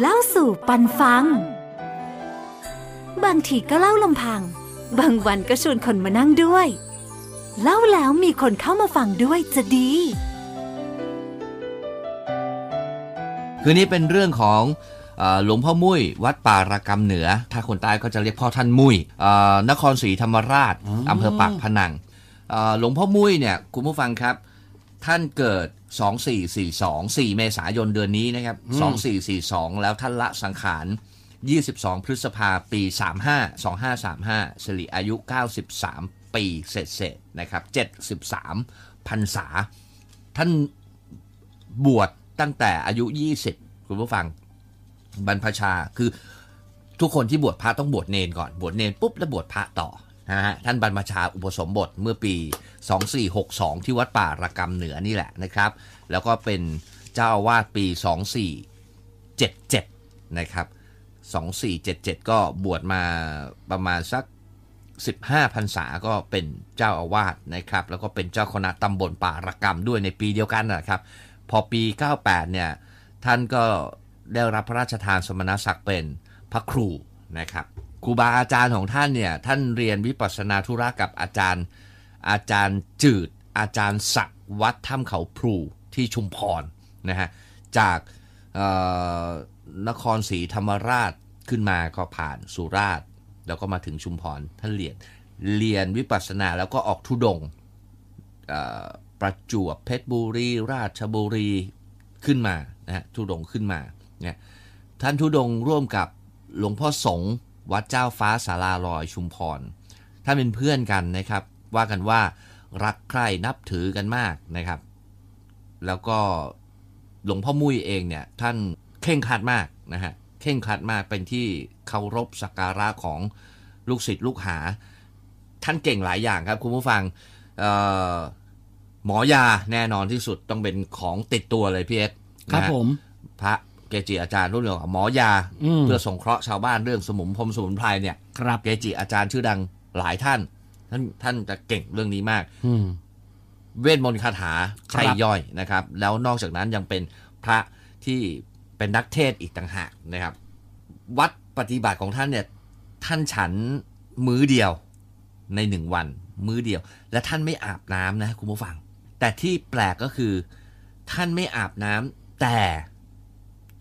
เล่าสู่ปันฟัง บางทีก็เล่าลำพัง บางวันก็ชวนคนมานั่งด้วย เล่าแล้วมีคนเข้ามาฟังด้วยจะดี คือนี่เป็นเรื่องของเอ่อหลวงพ่อมุ้ยวัดป่าระกำเหนือ ถ้าคนใต้ก็จะเรียกพ่อท่านมุ้ยเอ่อนครศรีธรรมราชอำเภอปากพนังเอ่อหลวงพ่อมุ้ยเนี่ยคุณผู้ฟังครับ ท่านเกิด 2442 4 เมษายนเดือนนี้นะครับ 2442 แล้วท่านละสังขาร 22 พฤษภาปี 35 2535สิริอายุ 93 ปีเศษๆนะครับ 73พรรษา ท่านบวชตั้งแต่อายุ 20 คุณผู้ฟังบรรพชาคือทุกคนที่บวชพระต้องบวชเนนก่อน บวชเนนปุ๊บแล้วบวชพระต่อ นะฮะท่านบรรพชาอุปสมบทเมื่อปี 2462 ที่วัดป่าระกำเหนือนี่แหละนะครับ แล้วก็เป็นเจ้าอาวาสปี 2477 นะครับ 2477 ก็บวชมาประมาณสัก 15พรรษาก็เป็นเจ้าอาวาสนะครับ แล้วก็เป็นเจ้าคณะตำบลป่าระกำด้วยในปีเดียวกันนะครับ พอปี 98 เนี่ย ท่านก็ได้รับพระราชทานสมณศักดิ์เป็นพระครูนะครับ ครูบาอาจารย์ของท่านเนี่ยท่านเรียนวิปัสสนาธุระกับอาจารย์ อาจารย์จืด อาจารย์ศักวัดถ้ำเขาพลูที่ชุมพรนะฮะจากนครศรีธรรมราชขึ้นมาก็ผ่านสุราษฎร์แล้วก็มาถึงชุมพรท่านเรียนเรียนวิปัสสนาแล้วก็ออกทุดงประจวบเพชรบุรี ราชบุรีขึ้นมานะฮะทุดงขึ้นมาเนี่ยท่านทุดงร่วมกับหลวงพ่อสงฆ์ วัดเจ้าฟ้าสาราลอยชุมพรท่านเป็นเพื่อนกันนะครับ ว่ากันว่ารักใคร่นับถือกันมากนะครับ แล้วก็หลวงพ่อมุ้ยเองเนี่ยท่านเข่งครัดมากนะฮะเข่งครัดมากเป็นที่เคารพสักการะของลูกศิษย์ลูกหา ท่านเก่งหลายอย่างครับคุณผู้ฟังเอ่อหมอยาแน่นอนที่สุดต้องเป็นของติดตัวเลยพี่เอสครับนะฮะผม พระ เกจิอาจารย์รุ่นเดียวกับหมอยาอืมเพื่อสงเคราะห์ชาวบ้านเรื่องสมุนพรมสมุนไพรเนี่ยครับเกจิอาจารย์ชื่อดังหลายท่าน ท่านท่านจะเก่งเรื่องนี้มากอืมเวทมนต์คาถาครับใช่ย่อยนะครับ แล้วนอกจากนั้นยังเป็นพระที่เป็นนักเทศน์อีกต่างหากนะครับ วัดปฏิบัติของท่านเนี่ย ท่านฉันมื้อเดียวในหนึ่งวัน มื้อเดียว และท่านไม่อาบน้ำนะคุณผู้ฟัง แต่ที่แปลกก็คือ ท่านไม่อาบน้ำแต่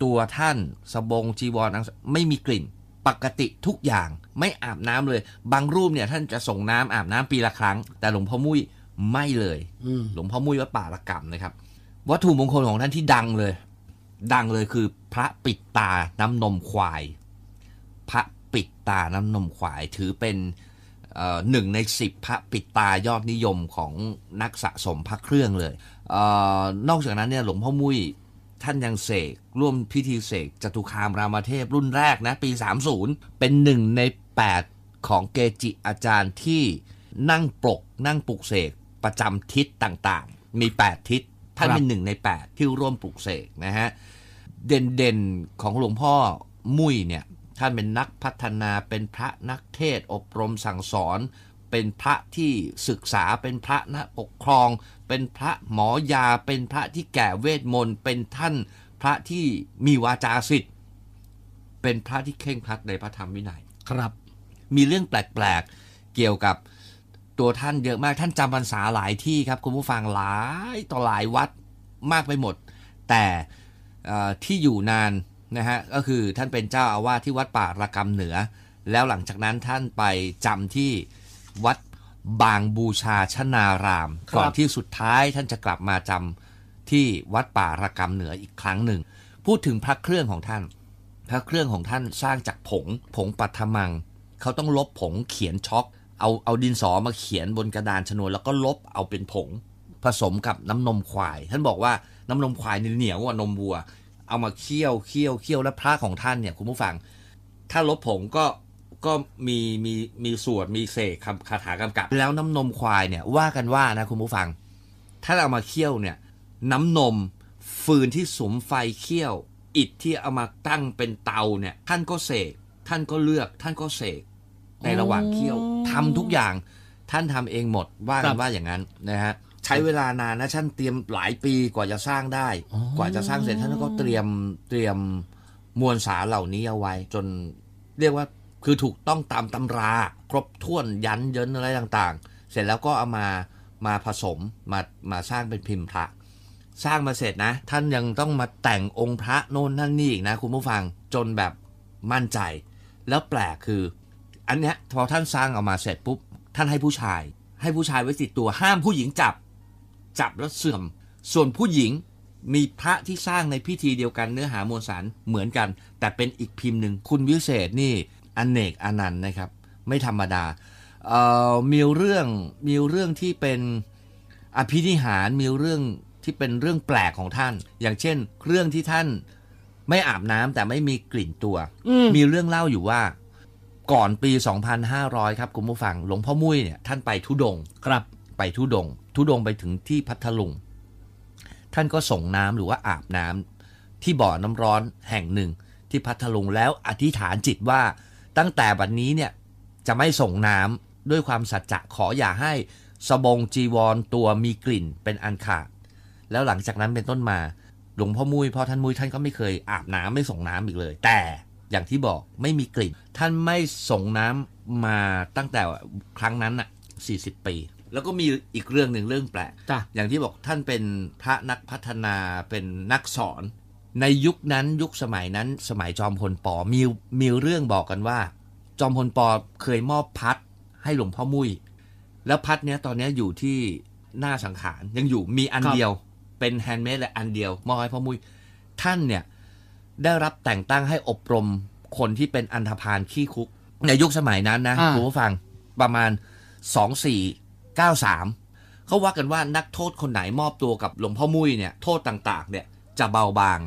ตัวท่านสบงจีวรอังสไม่มีกลิ่น ปกติทุกอย่างไม่อาบน้ำเลย บางรูปเนี่ยท่านจะส่งน้ำอาบน้ำปีละครั้ง แต่หลวงพ่อมุ้ยไม่เลยอืมหลวงพ่อมุ้ยวัดป่าละกำนะครับ วัตถุมงคลของท่านที่ดังเลย ดังเลยคือพระปิดตาน้ำนมควาย พระปิดตาน้ำนมควายถือเป็นเอ่อหนึ่งในสิบพระปิดตายอดนิยมของนักสะสมพระเครื่องเลยเออนอกจากนั้นเนี่ยหลวงพ่อมุ้ย ท่านยังเสกร่วมพิธีเสกจตุคามรามเทพรุ่นแรกนะ ปี 30 เป็นหนึ่งใน 8 ของเกจิอาจารย์ที่นั่งปลกนั่งปลุกเสกประจำทิศต่างๆ มี 8 ทิศท่านเป็นหนึ่งใน 8 ที่ร่วมปลุกเสกนะฮะ เด่นๆ ของหลวงพ่อมุ้ยเนี่ย ท่านเป็นนักพัฒนาเป็นพระนักเทศอบรมสั่งสอน เป็นพระที่ศึกษาเป็นพระนักปกครอง เป็นพระหมอยา เป็นพระที่แก่เวทมนต์ เป็นท่านพระที่มีวาจาสิทธิ์ เป็นพระที่เคร่งครัดในพระธรรมวินัยครับ มีเรื่องแปลกๆเกี่ยวกับตัวท่านเยอะมากท่านจำพรรษาหลายที่ครับ คุณผู้ฟังหลายต่อหลายวัดมากไปหมด แต่เอ่อที่อยู่นานนะฮะก็คือท่านเป็นเจ้าอาวาสที่วัดป่าระกำเหนือ แล้วหลังจากนั้นท่านไปจำที่ วัดบางบูชาชนารามครับก่อนที่สุดท้ายท่านจะกลับมาจำที่วัดป่าระกำเหนืออีกครั้งหนึ่ง พูดถึงพระเครื่องของท่าน พระเครื่องของท่านสร้างจากผง ผงปัทมัง เขาต้องลบผงเขียนช็อก เอาเอาดินสอมาเขียนบนกระดานชนวนแล้วก็ลบเอาเป็นผง ผสมกับน้ำนมควาย ท่านบอกว่าน้ำนมควายนี่เหนียวกว่านมวัว เอามาเคี่ยวเคี่ยวเคี่ยวและพระของท่านเนี่ยคุณผู้ฟัง ถ้าลบผงก็ ก็มีมีมีสวดมีเสกคำคาถากำกับ แล้วน้ำนมควายเนี่ยว่ากันว่านะคุณผู้ฟัง ถ้าเอามาเคี่ยวเนี่ย น้ำนมฟืนที่สมไฟเคี่ยว อิฐที่เอามาตั้งเป็นเตาเนี่ย ท่านก็เสกท่านก็เลือก ท่านก็เสกในระหว่างเคี่ยวทำทุกอย่าง ท่านทำเองหมดว่าครักันบว่าอย่างนั้นนะฮะใช้เวลานานนะท่านเตรียมหลายปีกว่าจะสร้างได้อ๋อกว่าจะสร้างเสร็จท่านก็เตรียมเตรียมมวลสารเหล่านี้เอาไว้ จนเรียกว่า คือถูกต้องตามตำรา ครบถ้วนยันเยินอะไรต่างๆ เสร็จแล้วก็เอามามาผสมมามาสร้างเป็นพิมพ์พระ สร้างมาเสร็จนะ ท่านยังต้องมาแต่งองค์พระโน่นนั่นนี่อีกนะ คุณผู้ฟังจนแบบมั่นใจ แล้วแปลกคือ อันเนี้ยพอท่านสร้างออกมาเสร็จปุ๊บท่านให้ผู้ชาย ให้ผู้ชายไว้ติดตัวห้ามผู้หญิงจับ จับแล้วเสื่อม ส่วนผู้หญิงมีพระที่สร้างในพิธีเดียวกันเนื้อหามวลสารเหมือนกัน แต่เป็นอีกพิมพ์หนึ่งคุณวิเศษนี่ อเนกอนันต์นะครับ ไม่ธรรมดาเอ่อมีเรื่องมีเรื่องที่เป็นอภินิหารมีเรื่องที่เป็นเรื่องแปลกของท่าน อย่างเช่น เรื่องที่ท่านไม่อาบน้ำแต่ไม่มีกลิ่นตัวอืมมีเรื่องเล่าอยู่ว่า ก่อนปี 2500 ครับคุณผู้ฟังหลวงพ่อมุ้ยเนี่ยท่านไปทุดงค์ครับ ไปทุดงค์ทุดงค์ไปถึงที่พัทลุงท่านก็ส่งน้ำหรือว่าอาบน้ำที่บ่อน้ำร้อนแห่งหนึ่งที่พัทลุงแล้วอธิษฐานจิตว่า ตั้งแต่บัดนนี้เนี่ยจะไม่ส่งน้ำด้วยความสัจจะขออย่าให้สบงจีวรตัวมีกลิ่นเป็นอันขาดแล้วหลังจากนั้นเป็นต้นมาหลวงพ่อมุ้ยพ่อท่านมุ้ยท่านก็ไม่เคยอาบน้ำไม่ส่งน้ำอีกเลย แต่อย่างที่บอกไม่มีกลิ่น ท่านไม่ส่งน้ำมาตั้งแต่ครั้งนั้นอะ40 ปี แล้วก็มีอีกเรื่องหนึ่งเรื่องแปลกจ้ะอย่างที่บอกท่านเป็นพระนักพัฒนาเป็นนักสอน ในยุคนั้นยุคสมัยนั้นสมัยจอมพลปอมีมีเรื่องบอกกันว่า จอมพลปอเคยมอบพัดให้หลวงพ่อมุ่ยแล้วพัดเนี้ยตอนเนี้ยอยู่ที่หน้าสังขารยังอยู่มีอันครับเดียวเป็น handmade และอันเดียวมอบให้พ่อมุ่ยท่านเนี่ยได้รับแต่งตั้งให้อบรมคนที่เป็นอันธพาลขี้คุก ในยุคสมัยนั้นนะอ่าคุณผู้ฟังประมาณ 2493เขาว่ากันว่านักโทษคนไหนมอบตัวกับหลวงพ่อมุ่ยเนี่ยโทษต่างๆ เนี่ยจะเบาบาง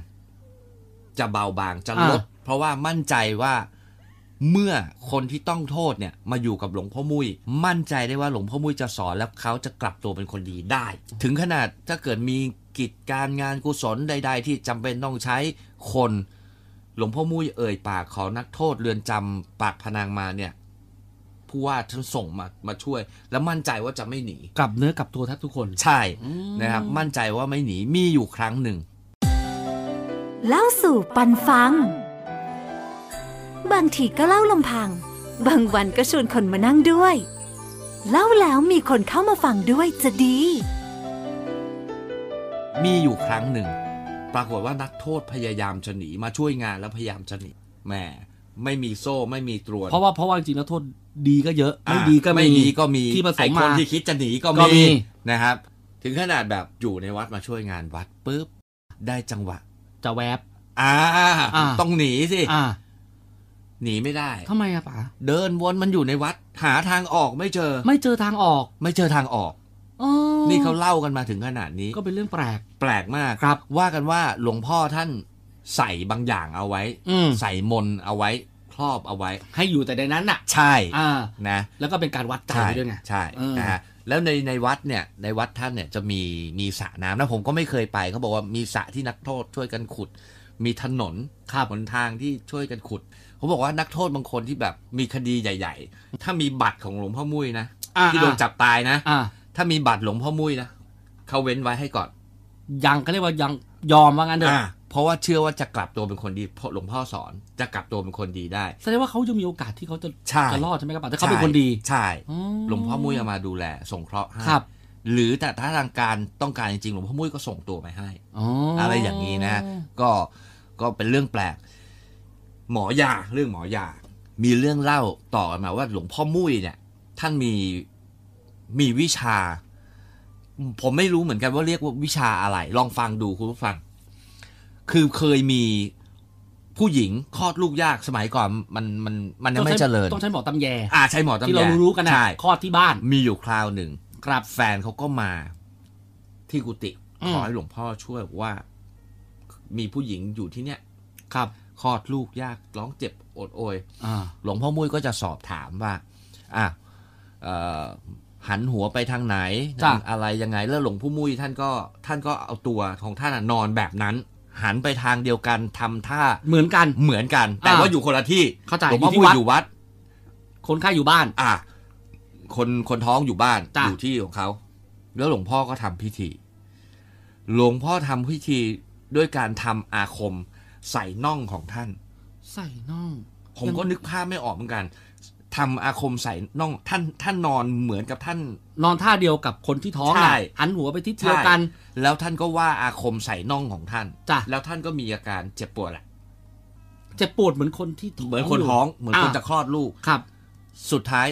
จะเบาบางจะลด เพราะว่ามั่นใจว่าเมื่อคนที่ต้องโทษเนี่ยมาอยู่กับหลวงพ่อมุ้ยมั่นใจได้ว่าหลวงพ่อมุ้ยจะสอนแล้วเขาจะกลับตัวเป็นคนดีได้ ถึงขนาดถ้าเกิดมีกิจการงานกุศลใด ๆ ที่จำเป็นต้องใช้คน หลวงพ่อมุ้ยเอ่ยปากขอนักโทษเรือนจำปากพนังมาเนี่ยผู้ว่าท่านส่งมามาช่วย แล้วมั่นใจว่าจะไม่หนีกลับเนื้อกลับตัวแทบทุกคนใช่นะครับมั่นใจว่าไม่หนีมีอยู่ครั้งหนึ่ง เล่าสู่ปันฟัง บางทีก็เล่าลำพัง บางวันก็ชวนคนมานั่งด้วย เล่าแล้วมีคนเข้ามาฟังด้วยจะดี มีอยู่ครั้งหนึ่ง ปรากฏว่านักโทษพยายามจะหนีมาช่วยงานแล้วพยายามจะหนีแหมไม่มีโซ่ไม่มีตรวนเพราะว่าเพราะว่าจริงๆแล้วโทษดีก็เยอะอะไม่ดีก็ไม่ดีก็มีที่ผสไอ้มคมานที่คิดจะหนีก็ก็มีมีนะครับ ถึงขนาดแบบอยู่ในวัดมาช่วยงานวัดปุ๊บได้จังหวะ จะแวบอ่าอ่าต้องหนีสิอ่าหนีไม่ได้ทำไมอะป๋าเดินวนมันอยู่ในวัด หาทางออกไม่เจอ ไม่เจอทางออก ไม่เจอทางออกอ๋อนี่เขาเล่ากันมาถึงขนาดนี้ ก็เป็นเรื่องแปลก แปลกมากครับ ว่ากันว่าหลวงพ่อท่านใส่บางอย่างเอาไว้อืมใส่มนต์เอาไว้ครอบเอาไว้ ให้อยู่แต่ในนั้นน่ะ ใช่อ่านะแล้วก็เป็นการวัดใจใช่ด้วยไงใช่เออนะฮะ แล้วในในวัดเนี่ยในวัดท่านเนี่ยจะมีมีสระน้ำนะผมก็ไม่เคยไปเขาบอกว่ามีสระที่นักโทษช่วยกันขุด มีถนนข้ามหนทางที่ช่วยกันขุดเขาบอกว่านักโทษบางคนที่แบบมีคดีใหญ่ ๆ ถ้ามีบัตรของหลวงพ่อมุ้ยนะอ่าที่โดนจับตายนะอ่าถ้ามีบัตรหลวงพ่อมุ้ยนะเขาเว้นไว้ให้ก่อน ยังเขาเรียกว่ายังยอมว่างั้นเถอะอ่า เพราะว่าเชื่อว่าจะกลับตัวเป็นคนดีเพราะหลวงพ่อสอนจะกลับตัวเป็นคนดีได้แสดงว่าเขาจะมีโอกาสที่เขาจะใช่จะรอดใช่ไหมครับป๋าถ้าเขาเป็นคนดีใช่อ๋อหลวงพ่อมุ้ยเอามาดูแลสงเคราะห์ให้ครับหรือแต่ถ้าทางการต้องการจริงๆหลวงพ่อมุ้ยก็ส่งตัวไปให้อ๋อออะไรอย่างนี้นะ ก็ก็เป็นเรื่องแปลก หมอยาเรื่องหมอยา มีเรื่องเล่าต่อกันมาว่าหลวงพ่อมุ้ยเนี่ย ท่านมีมีวิชา ผมไม่รู้เหมือนกันว่าเรียกว่าวิชาอะไร ลองฟังดูคุณผู้ฟัง คือเคยมีผู้หญิงคลอดลูกยากสมัยก่อนมันมันมันยังไม่เจริญต้องใช้หมอตำแยอ่าใช้หมอตำแยที่เรารู้ๆกันนะใช่คลอดที่บ้าน มีอยู่คราวหนึ่งครับแฟนเขาก็มาที่กุฏิอืมขอให้หลวงพ่อช่วยบอกว่า มีผู้หญิงอยู่ที่เนี้ยครับคลอดลูกยากร้องเจ็บโอดโอยอ่าหลวงพ่อมุ้ยก็จะสอบถามว่า อะเอ่อหันหัวไปทางไหนจ้ะอะไรยังไง แล้วหลวงพ่อมุ้ยท่านก็ท่านก็เอาตัวของท่านอะนอนแบบนั้น หันไปทางเดียวกันทำท่าเหมือนกันเหมือนกัน แต่อ่าว่าอยู่คนละที่เข้าใจหลวงพ่ออยู่ที่มุ้ยวัดอยู่วัด คนไข้อยู่บ้าน อะคนคนท้องอยู่บ้านจ้ะอยู่ที่ของเขาแล้วหลวงพ่อก็ทำพิธี หลวงพ่อทำพิธีด้วยการทำอาคมใส่น่องของท่าน ใส่น่อง ผมก็นึกภาพไม่ออกเหมือนกัน ทำอาคมใส่น่องท่านท่านนอนเหมือนกับท่าน นอนท่าเดียวกับคนที่ท้องใช่น่ะหันหัวไปทิศเดียวกัน แล้วท่านก็ว่าอาคมใส่น่องของท่านจ้ะแล้วท่านก็มีอาการเจ็บปวดแหละเจ็บปวดเหมือนคนที่ท้องเหมือนคนท้องเหมือนคนอ่จะคลอดลูกครับ สุดท้าย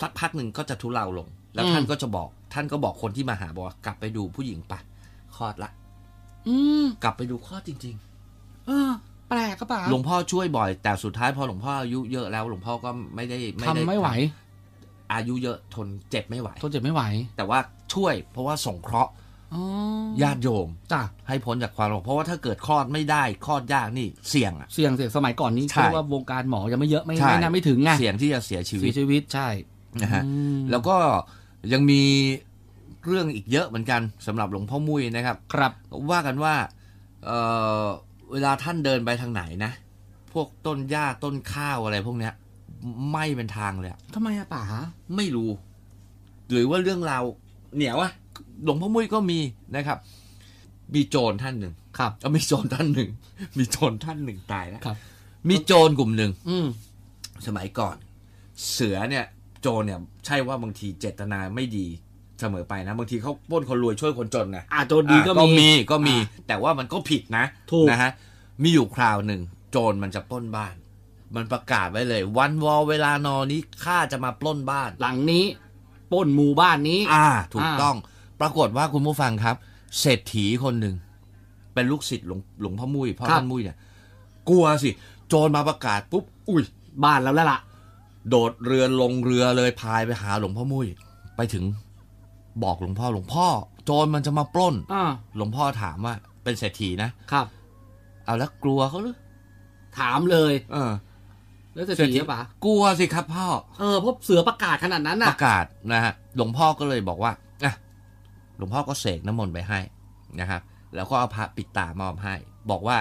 สักพักหนึ่งก็จะทุเลาลง แล้วอืมท่านก็จะบอกท่านก็บอกคนที่มาหาบอกว่ากลับไปดูผู้หญิงปะคลอดละ อืมกลับไปดูคลอดจริงเออ แปลกก็ป่ะๆหลวงพ่อช่วยบ่อย แต่สุดท้ายพอหลวงพ่ออายุเยอะแล้วหลวงพ่อก็ไม่ได้ด้ทำไม่ไหว อายุเยอะทนเจ็บไม่ไหวทนเจ็บไม่ไหว แต่ว่าช่วยเพราะว่าส่งเคราะห์อ๋อญาติโยมจ้ะให้พ้นจากความหลงเพราะว่าถ้าเกิดคลอดไม่ได้คลอดยากนี่เสี่ยงอะเสี่ยงเสี่ยงสมัยก่อนนี้ใช่เรียกว่าวงการหมอยังไม่เยอะไม่ใช่ไม่น่าไม่ถึงไงเสี่ยงที่จะเสียชีวิเสีตยชีวิตใช่นะฮะอืมแล้วก็ยังมีเรื่องอีกเยอะเหมือนกันสำหรับหลวงพ่อมุ้ยนะครับ ครับว่ากันว่าเอ่อ เวลาท่านเดินไปทางไหนนะ พวกต้นหญ้าต้นข้าวอะไรพวกเนี้ยไม่เป็นทางเลยอะทำไมอะป๋าไม่รู้ หรือว่าเรื่องราวเหนียวอะหลวงพ่อมุ้ยก็มีนะครับ มีโจรท่านหนึ่งครับเอามีโจรท่านหนึ่ง มีโจรท่านหนึ่งตายแล้วครับ มีโจรกลุ่มหนึ่งอืมสมัยก่อน เสือเนี่ย โจรเนี่ย ใช่ว่าบางทีเจตนาไม่ดี เสมอไปนะบางทีเขาปล้นคนรวยช่วยคนจนนะอาโจรดีก็อะมีก็มีอ่าแต่ว่ามันก็ผิดนะถูกนะฮะมีอยู่คราวหนึ่งโจรมันจะปล้นบ้าน มันประกาศไว้เลย วันวอเวลานอนี้ข้าจะมาปล้นบ้าน หลังนี้ปล้นหมู่บ้านนี้ อ่า ถูกอ่าต้อง ปรากฏว่าคุณผู้ฟังครับ เศรษฐีคนหนึ่งเป็นลูกศิษย์หลวงหลวงพ่อมุ้ยพ่อท่านมุ้ยเนี่ยกลัวสิ โจรมาประกาศปุ๊บอุ้ย บ้านแล้วแล้วล่ะ โดดเรือลงเรือเลยพายไปหาหลวงพ่อมุ้ยไปถึง บอกหลวงพ่อหลวงพ่อ โจรมันจะมาปล้นอ่าหลวงพ่อถามว่า เป็นเศรษฐีนะครับ เอาแล้วกลัวเขาหรือถามเลย เออ แล้วเศรษเศรษฐีฐีหรือเปล่ากลัวสิครับพ่อเออเพราะเสือประกาศขนาดนั้นปน่ะระกาศนะฮะหลวงพ่อก็เลยบอกว่าอะหลวงพ่อก็เสกน้ำมนต์ไปให้นะครับ แล้วก็เอาพระปิดตามอบให้ บอกว่า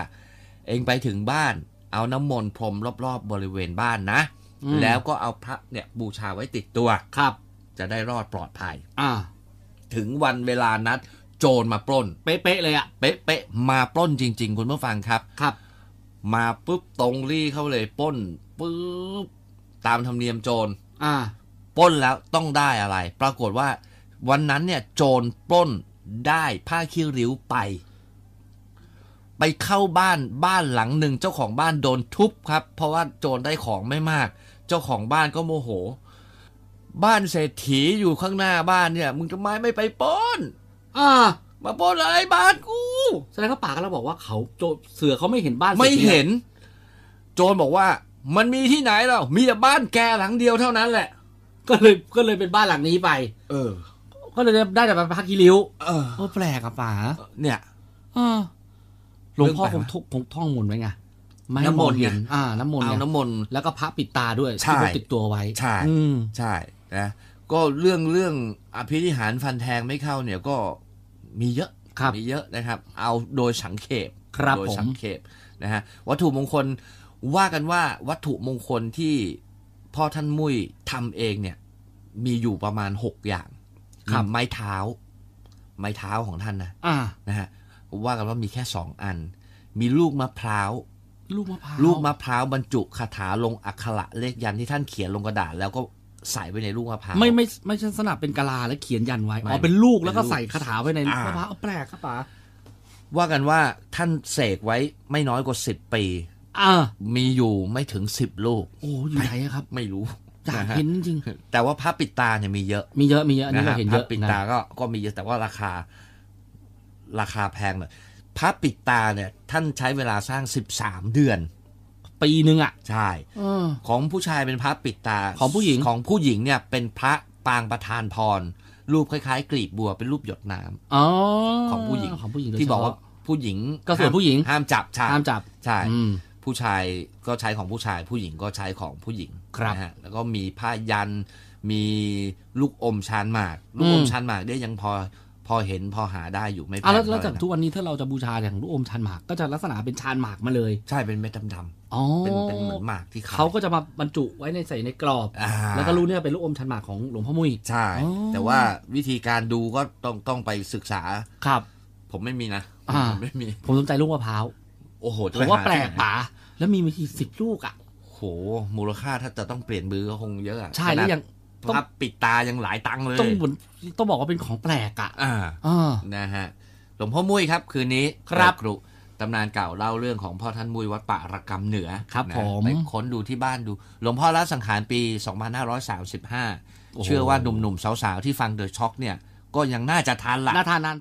เองไปถึงบ้าน เอาน้ำมนต์พรมรอบๆบบริเวณบ้านนะอืมแล้วก็เอาพระเนี่ยบูชาไว้ติดตัวครับ จะได้รอดปลอดภัย อ่า ถึงวันเวลานัด โจรมาปล้น เป๊ะๆเลยอะเป๊ะๆมาปล้นจริง ๆ คุณผู้ฟังครับ ครับ มาปุ๊บตรงรี่เข้าเลยปล้นปุ๊บตามธรรมเนียมโจรอ่าปล้นแล้วต้องได้อะไร ปรากฏว่า วันนั้นเนี่ย โจรปล้นได้ผ้าคีริ้วไป ไปเข้าบ้านบ้านหลังหนึ่งเจ้าของบ้านโดนทุบครับ เพราะว่าโจรได้ของไม่มาก เจ้าของบ้านก็โมโห บ้านเศรษฐีอยู่ข้างหน้าบ้านเนี่ย มึงทำไมไม่ไปปล้นอ่ามาปล้นอะไรบ้านกูแสดงว่าป๋าก็เราบอกว่าเขาโจเสือเขาไม่เห็นบ้านไม่ศรษฐีเห็น โจรบอกว่ามันมีที่ไหนเรามีแต่บ้านแกหลังเดียวเท่านั้นแหละ ก็เลยก็เลยเป็นบ้านหลังนี้ไป เออ ก็เลยได้แต่พักคีริ้วเออโอ้แปลกอะป๋าเนี่ยเออหลวงพ่อเรื่คองงแปลกทุกคงท่องมนต์ไว้ไงไม่ให้น้ำมนต์องเห็นไงอ่า น้ำมนต์เอาไงน้ำมนต์แล้วก็พระปิดตาด้วยใช่ที่พกติดตัวไว้ ใช่อืมใช่ นะก็เรื่องเรื่องอภิธิหารฟันแทงไม่เข้าเนี่ยก็มีเยอะครับมีเยอะนะครับ เอาโดยสังเขปครับโดยผมสังเขปนะฮะวัตถุมงคลว่ากันว่าวัตถุมงคลที่พ่อท่านมุ้ยทำเองเนี่ย มีอยู่ประมาณหกอย่างมีไม้เท้า ไม้เท้าของท่านนะอ่านะฮะว่ากันว่ามีแค่สองอัน มีลูกมะพร้าวลูกมะพร้าวลูกมะพร้าวบรรจุคาถาลงอักขระเลขยันที่ท่านเขียนลงกระดาษแล้วก็ ใส่ไว้ในลูกมะพร้าว ไม่ไม่ไม่ใช่สนับเป็นกะลาแล้วเขียนยันไว้ไม่อ๋อเป็นลูกแล้วก็เป็นลูกใส่คาถาไว้ในอ่ามมะพร้าวเอาแปลกครับป๋าว่ากันว่าท่านเสกไว้ไม่น้อยกว่าสิบปี อ่ามีอยู่ไม่ถึงสิบลูก โอ้อยู่ไหนอะครับไม่รู้อยากนะฮะเห็นจริงแต่ว่าพระปิดตาเนี่ยมีเยอะมีเยอะมีเยอะอันนี้นะเราฮะเห็นพเยระอะปิดนะตาก็ก็มีเยอะแต่ว่าราคา ราคาแพงหน่อยพระปิดตาเนี่ย ท่านใช้เวลาสร้างสิบสามเดือน ปีหนึ่งอะ ใช่เออของผู้ชายเป็นพระปิดตา ของผู้หญิงของผู้หญิงเนี่ยเป็นพระปางประธานพร รูปคล้ายๆ กลีบบัวเป็นรูปหยดน้ำอ๋อของผู้หญิงของผู้หญิงโดยที่บอกเฉว่าพะผู้หญิงก็ส่วนผู้หญิงห้ามจับใช่ห้ามจับใช่อืมผู้ชายก็ใช้ของผู้ชาย ผู้หญิงก็ใช้ของผู้หญิงครับนะฮะแล้วก็มีผ้ายันมีลูกอมชานหมาก ลูกออืมมชานหมากได้ยังพอพอเห็นพอหาได้อยู่ไม่แพอะงแล้วเท่าแล้วไหจากร่นะทุกวันนี้ถ้าเราจะบูชาอย่างลูกอมชานหมากก็จะลักษณะเป็นชานหมากมาเลย ใช่เป็นเม็ดดำอ๋อๆ เป็นเป็นเหมือนหมากที่ขายเขาก็จะมาบรรจุไว้ในใส่ในกรอบอ่าแล้วก็รู้เนี่ยเป็นลูกอมชานหมากของหลวงพ่อมุ้ยใช่อ๋อแต่ว่าวิธีการดูก็ต้องต้องไปศึกษาครับ ผมไม่มีนะอ่าผมไม่มี ผมสนใจลูกมะพร้าวโโอ้โหผมว่าจะแปไปลหกป๋าแล้วมีมาทีสิบลูกอะโหมูลค่าถ้าจะต้องเปลี่ยนมือก็คงเยอะอะใช่แล้วยังขนาดพับปิดตายังหลายตังค์เลยต้องบนต้องบอกว่าเป็นของแปลกอะอ่าเออนะฮะหลวงพ่อมุ้ยครับ คืนนี้ครับเปิดกรุ ตำนานเก่าเล่าเรื่องของพ่อท่านมุ้ยวัดป่าระกำเหนือครับนะผมไปค้นดูที่บ้านดู หลวงพ่อละสังขารปี 2535โอ้โหเชื่อว่าหนุ่มๆสาวๆที่ฟังเดอะช็อคเนี่ย ก็ยังน่าจะทันละน่าทานนาน